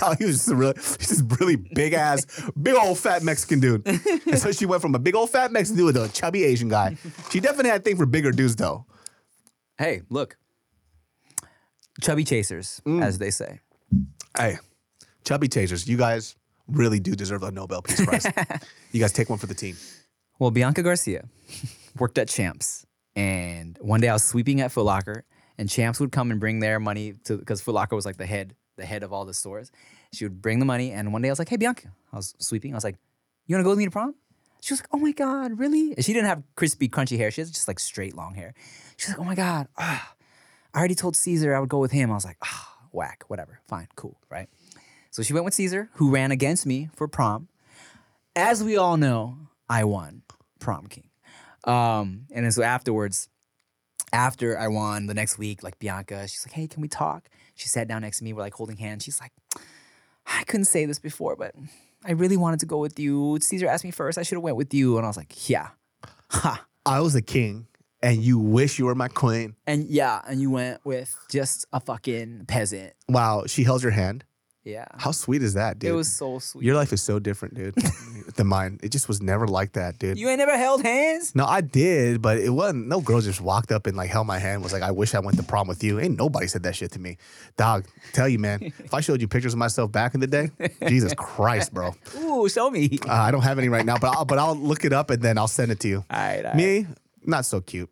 no, he was just a really, he's this really big ass, big old fat Mexican dude. And so she went from a big old fat Mexican dude to a chubby Asian guy. She definitely had a thing for bigger dudes, though. Hey, look. Chubby chasers, mm. as they say. Hey, chubby chasers, you guys really do deserve a Nobel Peace Prize. <laughs> you guys take one for the team. Well, Bianca Garcia <laughs> worked at Champs, and one day I was sweeping at Foot Locker, and Champs would come and bring their money to because Foot Locker was like the head, the head of all the stores. She would bring the money, and one day I was like, "Hey, Bianca," I was sweeping. I was like, "You want to go with me to prom?" She was like, "Oh my god, really?" And she didn't have crispy, crunchy hair. She has just like straight, long hair. She's like, "Oh my god, ah, I already told Caesar I would go with him." I was like, "Ah, whack, whatever, fine, cool, right?" So she went with Caesar, who ran against me for prom. As we all know, I won prom king. Um, and so afterwards, after I won the next week, like Bianca, she's like, "Hey, can we talk?" She sat down next to me. We're like holding hands. She's like, "I couldn't say this before, but I really wanted to go with you. Caesar asked me first. I should have went with you." And I was like, "Yeah, <laughs> ha." I was a king, and you wish you were my queen. And yeah, and you went with just a fucking peasant. Wow, she held your hand. Yeah, How sweet is that, dude? it was so sweet. Your life is so different, dude, <laughs> than mine. It just was never like that, dude. you ain't never held hands. no, I did, but it wasn't. No girl just walked up and like held my hand. Was like, "I wish I went to prom with you." Ain't nobody said that shit to me, dog. Tell you, man. if I showed you pictures of myself back in the day, <laughs> Jesus Christ, bro. Ooh, show me. Uh, I don't have any right now, but I'll, but I'll look it up and then I'll send it to you. All right, all right. Me, not so cute.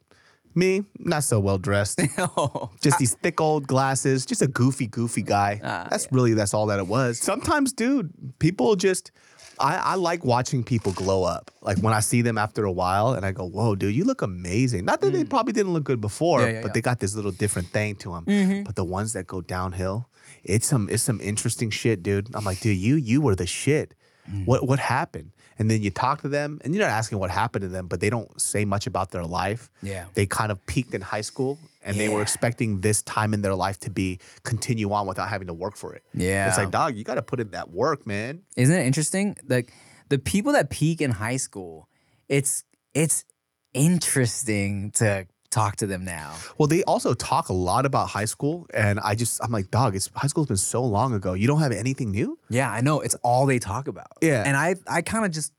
Me, not so well dressed. Oh, <laughs> <laughs> just these thick old glasses, just a goofy, goofy guy. Ah, that's really that's all that it was. Sometimes, dude, people just I, I like watching people glow up. Like when I see them after a while and I go, whoa, dude, you look amazing. Not that they probably didn't look good before, Mm. Yeah, yeah, but yeah. they got this little different thing to them. Mhm. But the ones that go downhill, it's some it's some interesting shit, dude. I'm like, dude, you you were the shit. Mm. What what happened? And then you talk to them, and you're not asking what happened to them, but they don't say much about their life. Yeah. They kind of peaked in high school, and they were expecting this time in their life to be continue on without having to work for it. Yeah. It's like, dog, you got to put in that work, man. Isn't it interesting? Like the people that peak in high school, it's it's interesting to talk to them now. Well, they also talk a lot about high school, and I just I'm like, dog, it's high school's been so long ago. You don't have anything new. Yeah, I know. It's all they talk about. Yeah. And I I kind of just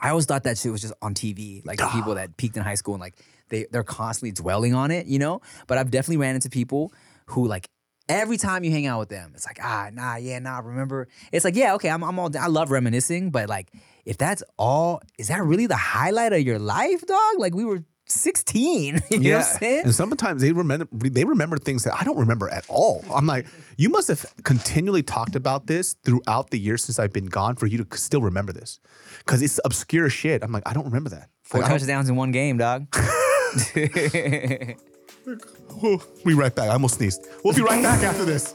I always thought that shit was just on TV, like the people that peaked in high school and like they they're constantly dwelling on it, you know. But I've definitely ran into people who like every time you hang out with them, it's like ah nah yeah nah remember. It's like yeah okay I'm I'm all I love reminiscing, but like if that's all, is that really the highlight of your life, dog? Like we were 16, <laughs> you know what I'm saying? And sometimes they remember they remember things that I don't remember at all. I'm like, you must have continually talked about this throughout the years since I've been gone for you to still remember this, because it's obscure shit. I'm like, I don't remember that. Four Like, touchdowns in one game, dog. <laughs> <laughs> We'll be right back. I almost sneezed. We'll be right back after this.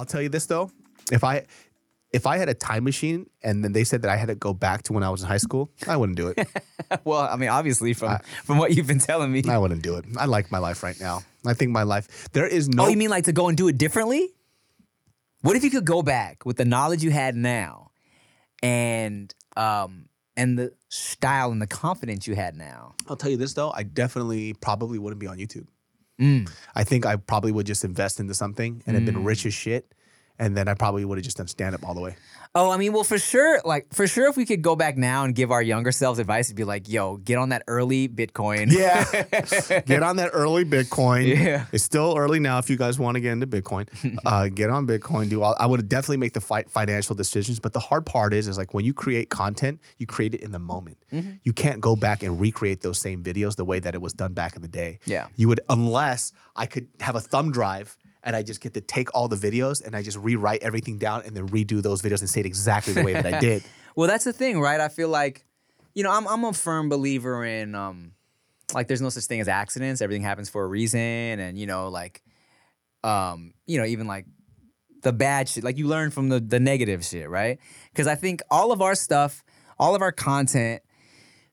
I'll tell you this though, if I if I had a time machine and then they said that I had to go back to when I was in high school, I wouldn't do it. <laughs> well, I mean, obviously from from what you've been telling me, I wouldn't do it. I like my life right now. I think my life there is no Oh, you mean like to go and do it differently? What if you could go back with the knowledge you had now and um and the style and the confidence you had now? I'll tell you this though, I definitely probably wouldn't be on YouTube. Mm. I think I probably would just invest into something and have been Mm. rich as shit. And then I probably would have just done stand up all the way. Oh, I mean, well, for sure, like for sure, if we could go back now and give our younger selves advice, it'd be like, "Yo, get on that early Bitcoin." Yeah. <laughs> get on that early Bitcoin. Yeah. It's still early now if you guys want to get into Bitcoin. <laughs> Uh, get on Bitcoin. Do all I would definitely make the fi- financial decisions. But the hard part is is like when you create content, you create it in the moment. Mhm. You can't go back and recreate those same videos the way that it was done back in the day. Yeah. You would unless I could have a thumb drive and I just get to take all the videos and I just rewrite everything down and then redo those videos and say it exactly the way that I <laughs> did. Well, that's the thing, right? I feel like, you know, I'm I'm a firm believer in um like there's no such thing as accidents. Everything happens for a reason. And, you know, like um, you know, even like the bad shit, like you learn from the the negative shit, right? Because I think all of our stuff, all of our content,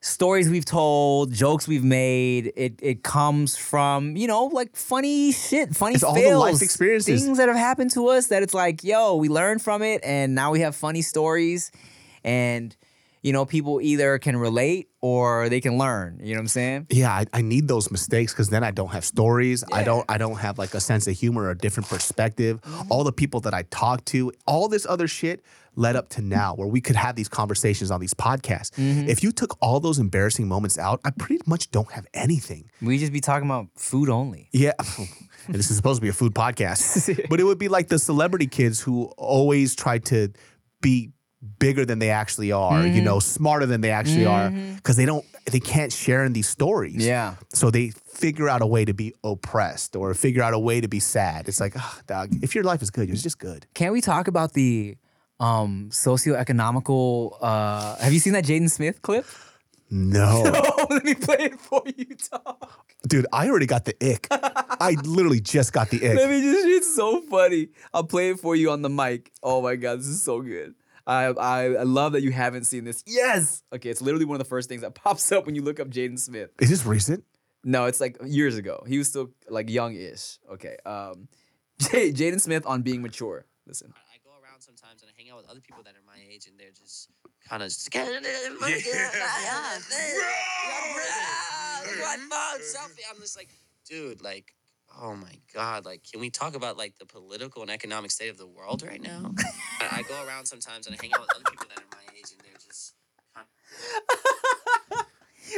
stories we've told, jokes we've made, it it comes from, you know, like funny shit, funny It's all the life experiences. things that have happened to us that it's like, yo, we learn from it and now we have funny stories and you know, people either can relate or they can learn. You know what I'm saying? Yeah, I, I need those mistakes because then I don't have stories. I don't I don't have like a sense of humor or a different perspective. Mm-hmm. All the people that I talk to, all this other shit led up to now where we could have these conversations on these podcasts. Mhm. If you took all those embarrassing moments out, I pretty much don't have anything. We just be talking about food only. Yeah. <laughs> And this is supposed to be a food podcast. <laughs> but it would be like the celebrity kids who always try to be bigger than they actually are, you Mhm. know, smarter than they actually are, Mhm. because they don't, they can't share in these stories. Yeah. So they figure out a way to be oppressed or figure out a way to be sad. It's like, ah, dog, if your life is good, it's just good. Can't we talk about the um socioeconomical uh have you seen that Jaden Smith clip? No. <laughs> no. Let me play it for you, dog. Dude, I already got the ick. I literally just got the ick. Let me just it's so funny. I'll play it for you on the mic. Oh my god, this is so good. I, I I love that you haven't seen this. Yes. Okay, it's literally one of the first things that <laughs> pops up when you look up Jaden Smith. Is this recent? No, it's like years ago. He was still like young-ish. Okay. Um <laughs> J- Jaden Smith on being mature. Listen. I go around sometimes and I hang out with other people that are my age and they're just kind <laughs> of scared. I'm just like, dude, like, oh my god, like, can we talk about like the political and economic state of the world right now? <laughs> I, I go around sometimes and I hang out with other people that are my age and they're just.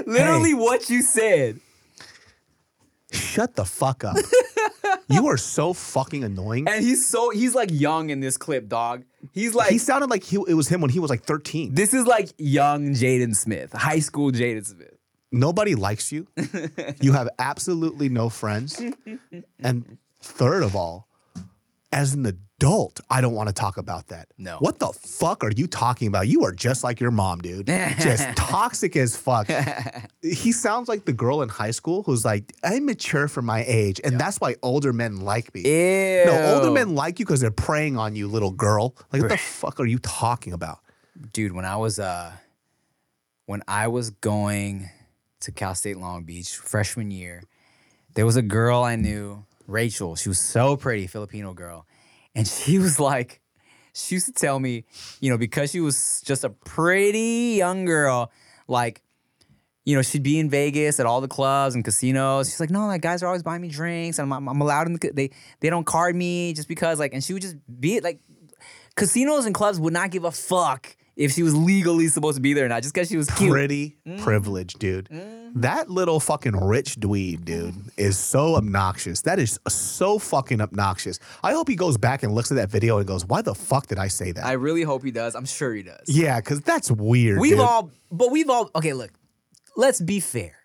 <laughs> Literally what you said. Shut the fuck up. you are so fucking annoying. And he's so he's like young in this clip, dog. He's like he sounded like he, it was him when he was like 13. This is like young Jaden Smith, high school Jaden Smith. Nobody likes you. <laughs> you have absolutely no friends. And third of all, as an adult, I don't want to talk about that. No. What the fuck are you talking about? You are just like your mom, dude. <laughs> just toxic as fuck. <laughs> he sounds like the girl in high school who's like, I'm mature for my age. And that's why older men like me. Ew. No, older men like you because they're preying on you, little girl. Like, what the fuck are you talking about? Dude, when I was uh when I was going to Cal State Long Beach freshman year, there was a girl I knew, Rachel. She was so pretty, Filipino girl. And she was like, she used to tell me, you know, because she was just a pretty young girl, like, you know, she'd be in Vegas at all the clubs and casinos. She's like, no, like guys are always buying me drinks, and I'm, I'm allowed in the. They they don't card me just because, like, and she would just be like, casinos and clubs would not give a fuck if she was legally supposed to be there or not, just because she was cute. Pretty mm. privileged, dude. Mm. That little fucking rich dweeb, dude, is so obnoxious. That is so fucking obnoxious. I hope he goes back and looks at that video and goes, "Why the fuck did I say that?" I really hope he does. I'm sure he does. yeah, because that's weird. We've dude. all, but we've all, okay, look, let's be fair.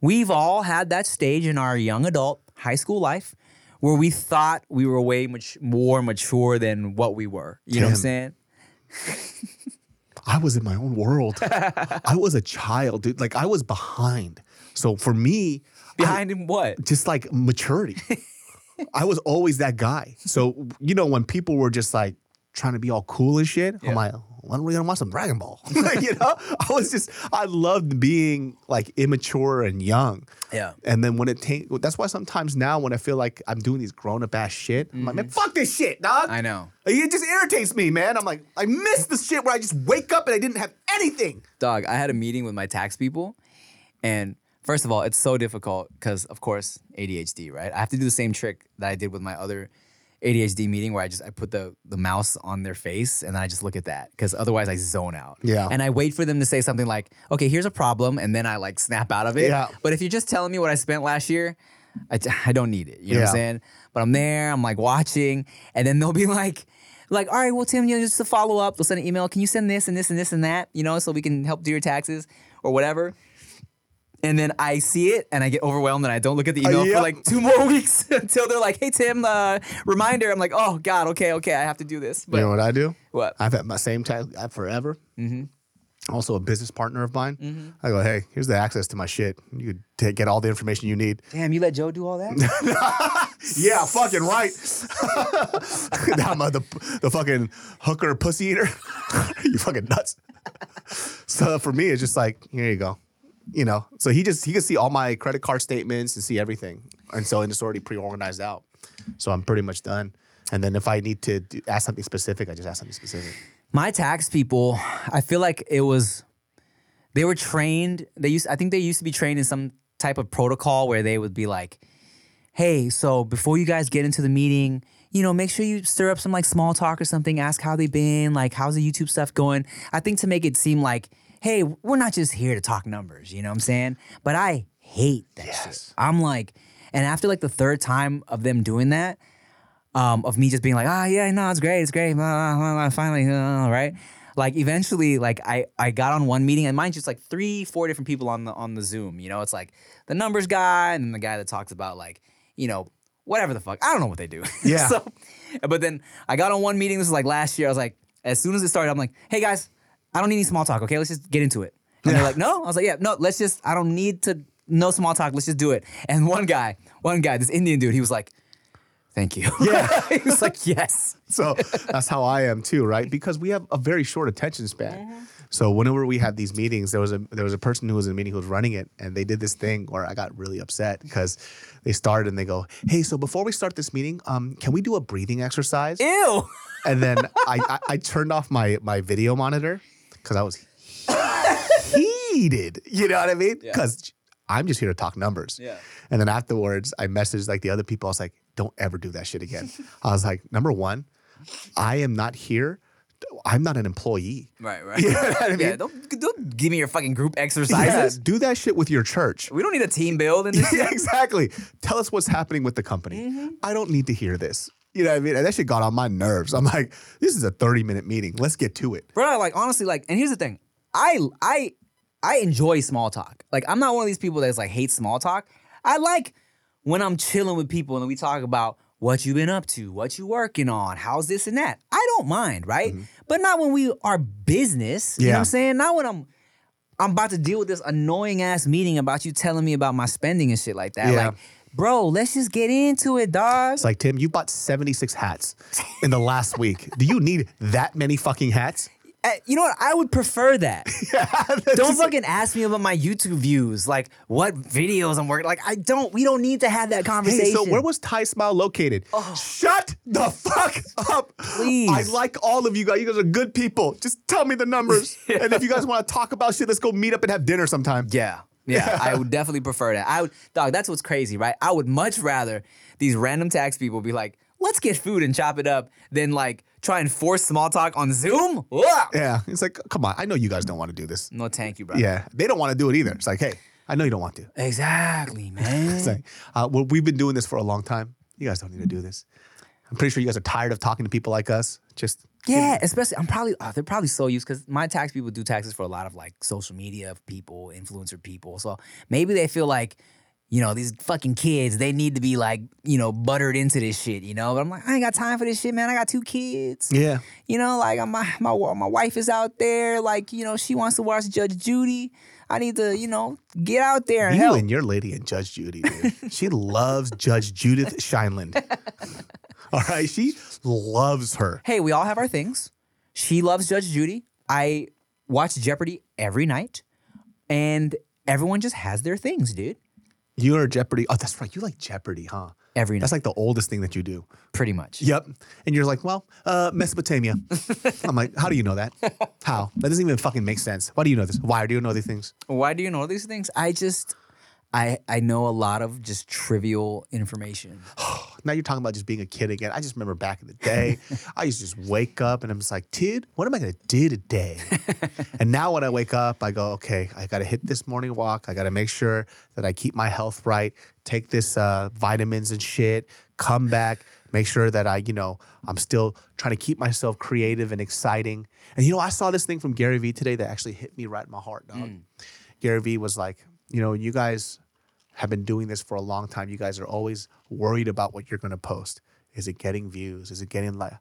We've all had that stage in our young adult high school life where we thought we were way much more mature than what we were. You know what I'm saying? <laughs> I was in my own world. <laughs> I was a child, dude. Like I was behind. So for me, Behind in what? just like maturity. <laughs> I was always that guy. So you know when people were just like trying to be all cool and shit, I'm like, when are we gonna watch some Dragon Ball? <laughs> <laughs> You know, I was just I loved being like immature and young. Yeah. And then when it ta- that's why sometimes now when I feel like I'm doing these grown up ass shit, I'm like, man, fuck this shit, dog. Mm-hmm. I know. It just irritates me, man. I'm like, I miss the shit where I just wake up and I didn't have anything. Dog, I had a meeting with my tax people, and first of all, it's so difficult because, of course, ADHD, right? I have to do the same trick that I did with my other ADHD meeting where I just I put the the mouse on their face and I just look at that because otherwise I zone out. Yeah. And I wait for them to say something like, "Okay, here's a problem," and then I like snap out of it. Yeah. But if you're just telling me what I spent last year, I, I don't need it. You know what I'm saying? But I'm there, I'm like watching, and then they'll be <laughs> like. Like, all right, well, Tim, you know, just to follow up, they'll send an email. Can you send this and this and this and that, you know, so we can help do your taxes or whatever? And then I see it and I get overwhelmed and I don't look at the Uh, email yep. for like two <laughs> more weeks <laughs> until they're like, hey, Tim, uh, reminder. I'm like, oh, God, okay, okay, I have to do this. But you know what I do? What? I've had my same tax app forever. Mm-hmm. Also, a business partner of mine. Mhm. I go, hey, here's the access to my shit. You take, get all the information you need. Damn, you let Joe do all that? <laughs> Yeah, fucking right. I'm a, the, the fucking hooker pussy eater. you fucking nuts. so for me, it's just like, here you go. You know, so he just, he can see all my credit card statements and see everything. And so and it's already pre organized out. So I'm pretty much done. And then if I need to do, ask something specific, I just ask something specific. My tax people, I feel like it was, they were trained. They used, I think they used to be trained in some type of protocol where they would be like, hey, so before you guys get into the meeting, you know, make sure you stir up some like small talk or something. Ask how they've been, like how's the YouTube stuff going. I think to make it seem like, hey, we're not just here to talk numbers. You know what I'm saying? But I hate that shit. I'm like, and after like the third time of them doing that, um, of me just being like, ah, yeah, no, it's great, it's great, blah, blah, blah, finally, uh, right? like eventually, like I I got on one meeting and mine's just like three, four different people on the on the Zoom. You know, it's like the numbers guy and then the guy that talks about like you know whatever the fuck. I don't know what they do. <laughs> Yeah. so, but then I got on one meeting. This was like last year. I was like, as soon as it started, I'm like, hey guys, I don't need any small talk. Okay, let's just get into it. And they're <laughs> like, no. I was like, yeah, no. Let's just. I don't need to. No small talk. Let's just do it. And one guy, one guy, this Indian dude, he was like, thank you. Yeah. <laughs> he was like, yes. So that's how I am too, right? Because we have a very short attention span. So whenever we had these meetings, there was a there was a person who was in the meeting who was running it, and they did this thing where I got really upset because they started and they go, "Hey, so before we start this meeting, um, can we do a breathing exercise?" Ew. And then I, I I turned off my my video monitor because I was heated. <laughs> You know what I mean? Yeah. Because I'm just here to talk numbers. Yeah. And then afterwards, I messaged like the other people. I was like, don't ever do that shit again. <laughs> I was like, number one, I am not here. I'm not an employee. Right, <laughs> right. You know what I mean? Yeah, don't, don't give me your fucking group Yeah, exercises. do that shit with your church. We don't need a team build in this Yeah, exactly. Tell us what's happening with the company. Mm-hmm. I don't need to hear this. You know what I mean? And that shit got on my nerves. I'm like, this is a 30 minute meeting. Let's get to it. Bro, like honestly, like, and here's the thing. I I I enjoy small talk. Like, I'm not one of these people that's like hates small talk. I like when I'm chilling with people and we talk about what you've been up to, what you working on, how's this and that. I don't mind, right? Mm-hmm. But not when we are business. You know what Yeah. I'm saying? Not when I'm I'm about to deal with this annoying ass meeting about you telling me about my spending and shit like that. Yeah. Like, bro, let's just get into it, dog. It's like, Tim, you bought 76 hats in the last <laughs> week. Do you need that many fucking hats? Uh, you know what? I would prefer that. <laughs> don't fucking ask me about my YouTube views, like what videos I'm working. Like I don't. We don't need to have that conversation. Hey, so where was Thai Smile located? Shut the fuck up. Please. I like all of you guys. You guys are good people. Just tell me the numbers. <laughs> And if you guys want to talk about shit, let's go meet up and have dinner sometime. Yeah. Yeah, <laughs> I would definitely prefer that. I would, dog. That's what's crazy, right? I would much rather these random tax people be like, "Let's get food and chop it up," than like try and force small talk on Zoom. Ugh. Yeah. It's like, come on. I know you guys don't want to do this. No, thank you, bro. Yeah. They don't want to do it either. It's like, hey, I know you don't want to. exactly, <laughs> man. It's like, uh, well, we've been doing this for a long time. You guys don't need to do this. I'm pretty sure you guys are tired of talking to people like us. Just Yeah, especially I'm probably oh, they're probably so used because my tax people do taxes for a lot of like social media people, influencer people. So maybe they feel like, you know, these fucking kids, they need to be like, you know, buttered into this shit, you know. But I'm like, I ain't got time for this shit, man. I got two kids. yeah. You know, like I'm- my my my wife is out there, like, you know, she wants to watch Judge Judy. I need to, you know, get out there and You help. and your lady and Judge Judy, dude. she loves Judge Judith Sheindlin. <laughs> <laughs> All right, she loves her. hey, we all have our things. She loves Judge Judy. I watch Jeopardy every night, and everyone just has their things, dude. You're Jeopardy. Oh, that's right. You like Jeopardy, huh? Every night, That's like the oldest thing that you do. pretty much. Yep. And you're like, well, uh, Mesopotamia. <laughs> I'm like, how do you know that? How? That doesn't even fucking make sense. Why do you know this? Why do you know these things? Why do you know these things? I just, I I know a lot of just trivial information. <sighs> Now you're talking about just being a kid again. I just remember back in the day, <laughs> I used to just wake up and I'm just like, kid, what am I gonna do today? <laughs> and now when I wake up, I go, okay, I gotta hit this morning walk. I gotta make sure that I keep my health right, take this uh, vitamins and shit, come back, make sure that I, you know, I'm still trying to keep myself creative and exciting. And you know, I saw this thing from Gary Vee today that actually hit me right in my heart, dog. Gary Vee was like, you know, you guys have been doing this for a long time. You guys are always worried about what you're going to post. Is it getting views? Is it getting like?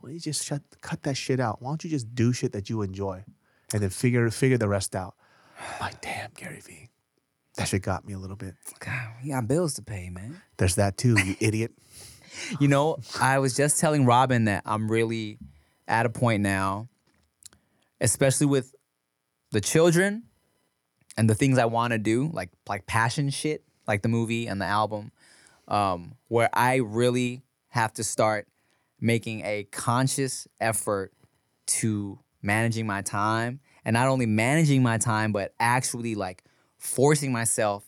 Why don't you just shut, cut that shit out? Why don't you just do shit that you enjoy, and then figure figure the rest out? <sighs> Like, damn, Gary Vee, that shit got me a little bit. God, we got bills to pay, man. There's that too, you <laughs> idiot. You know, I was just telling Robyn that I'm really at a point now, especially with the children and the things I want to do, like like passion shit, like the movie and the album, um, where I really have to start making a conscious effort to managing my time and not only managing my time but actually like forcing myself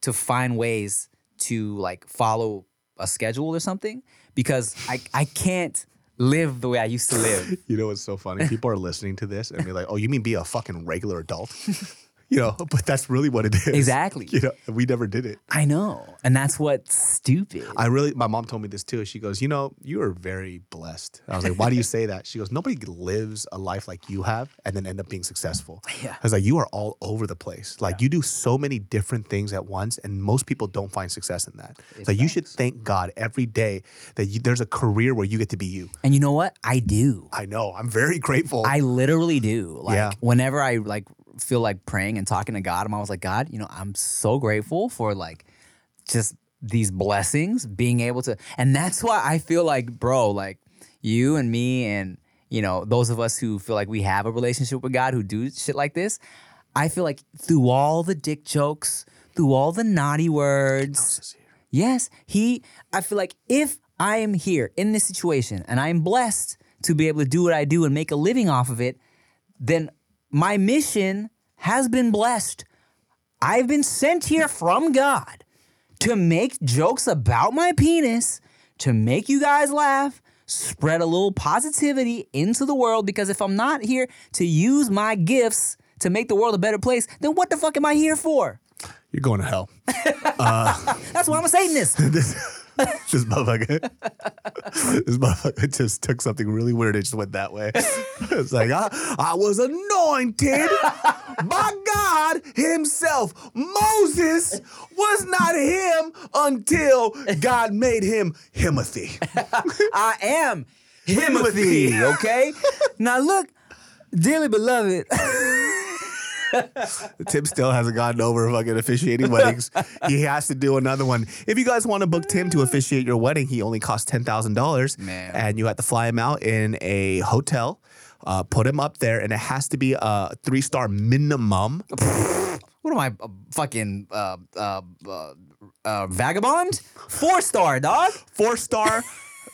to find ways to like follow a schedule or something because I I can't live the way I used to live. <laughs> You know what's so funny? People are listening to this and be like, "Oh, you mean be a fucking regular adult?" <laughs> You know, <laughs> but that's really what it is. Exactly. You know, we never did it. I know. And that's what's stupid. I really, my mom told me this too. She goes, You know, you are very blessed. I was like, Why do you <laughs> say that? She goes, Nobody lives a life like you have and then end up being successful. Yeah. I was like, You are all over the place. Like, you do so many different things at once, and most people don't find success in that. It's like, you should thank God every day that you, there's a career where you get to be you. And you know what? I do. I know. I'm very grateful. I literally do. Like Yeah. whenever I like feel like praying and talking to God, I'm always like, God, you know, I'm so grateful for like just these blessings, being able to and that's why I feel like, bro, like you and me and you know, those of us who feel like we have a relationship with God who do shit like this, I feel like through all the dick jokes, through all the naughty words, yes, he I feel like if I am here in this situation and I'm blessed to be able to do what I do and make a living off of it, then my mission has been blessed. I've been sent here from God to make jokes about my penis, to make you guys laugh, spread a little positivity into the world. Because if I'm not here to use my gifts to make the world a better place, then what the fuck am I here for? You're going to hell. <laughs> Uh, That's why I'm a Satanist. <laughs> this, <laughs> this motherfucker, <laughs> this motherfucker just took something really weird and just went that way. <laughs> It's like I, I was anointed by God Himself. Moses was not him until God made him Himothy. I am Timothy, okay? now look, dearly beloved. <laughs> Tim still hasn't gotten over fucking officiating weddings. he has to do another one. If you guys want to book Tim to officiate your wedding, he only costs ten thousand dollars, and you have to fly him out in a hotel. Uh, put him up there, and it has to be a three star minimum. What am I, a fucking uh, uh, uh, uh, vagabond? Four star, dog. Four star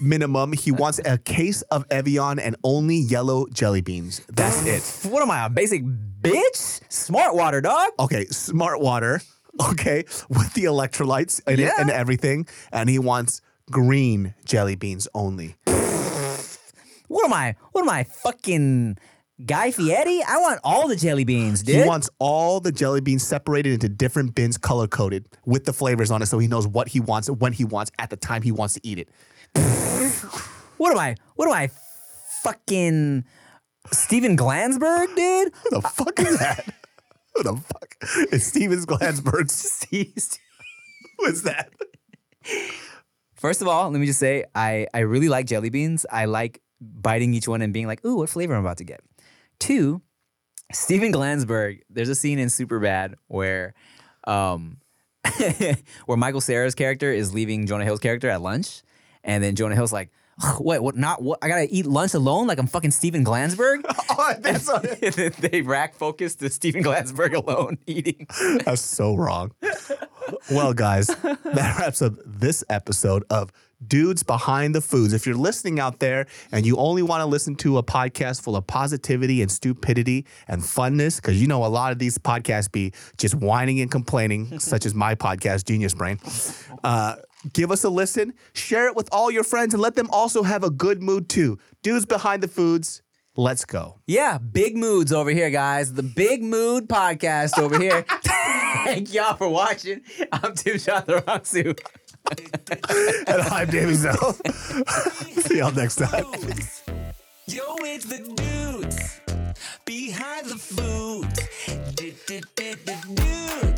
minimum. He wants a case of Evian and only yellow jelly beans. That's it. What am I, a basic bitch? Smart water, dog. Okay, smart water. <laughs> Okay, with the electrolytes in it and everything, and he wants green jelly beans only. What am I? What am I, fucking Guy Fieri? I want all the jelly beans, dude. He wants all the jelly beans separated into different bins, color coded with the flavors on it, so he knows what he wants, when he wants, at the time he wants to eat it. what am I? What am I, fucking Steven Glansberg, dude? Who the fuck is that? <laughs> Who the fuck is Steven Glansberg? <laughs> What's that? First of all, let me just say I, I really like jelly beans. I like biting each one and being like, ooh, what flavor I'm about to get. Two, Steven Glansberg, there's a scene in Superbad where um <laughs> where Michael Cera's character is leaving Jonah Hill's character at lunch. And then Jonah Hill's like, <sighs> what, what, not, what, I gotta eat lunch alone like I'm fucking Steven Glansberg? <laughs> oh, that's <laughs> and they rack focus to Steven Glansberg alone <laughs> eating. That's so wrong. Well, guys, that wraps up this episode of Dudes Behind the Foods. If you're listening out there and you only want to listen to a podcast full of positivity and stupidity and funness, because you know a lot of these podcasts be just whining and complaining, such as my podcast, Genius Brain. Uh, give us a listen, share it with all your friends, and let them also have a good mood too. Dudes Behind the Foods, let's go. Yeah, big moods over here, guys. The Big Mood Podcast over here. <laughs> Thank y'all for watching. I'm Tim Chantarangsu. <laughs> and I'm Davey Zell. <laughs> See y'all next time. Yo, it's the dudes behind the foods. Dudes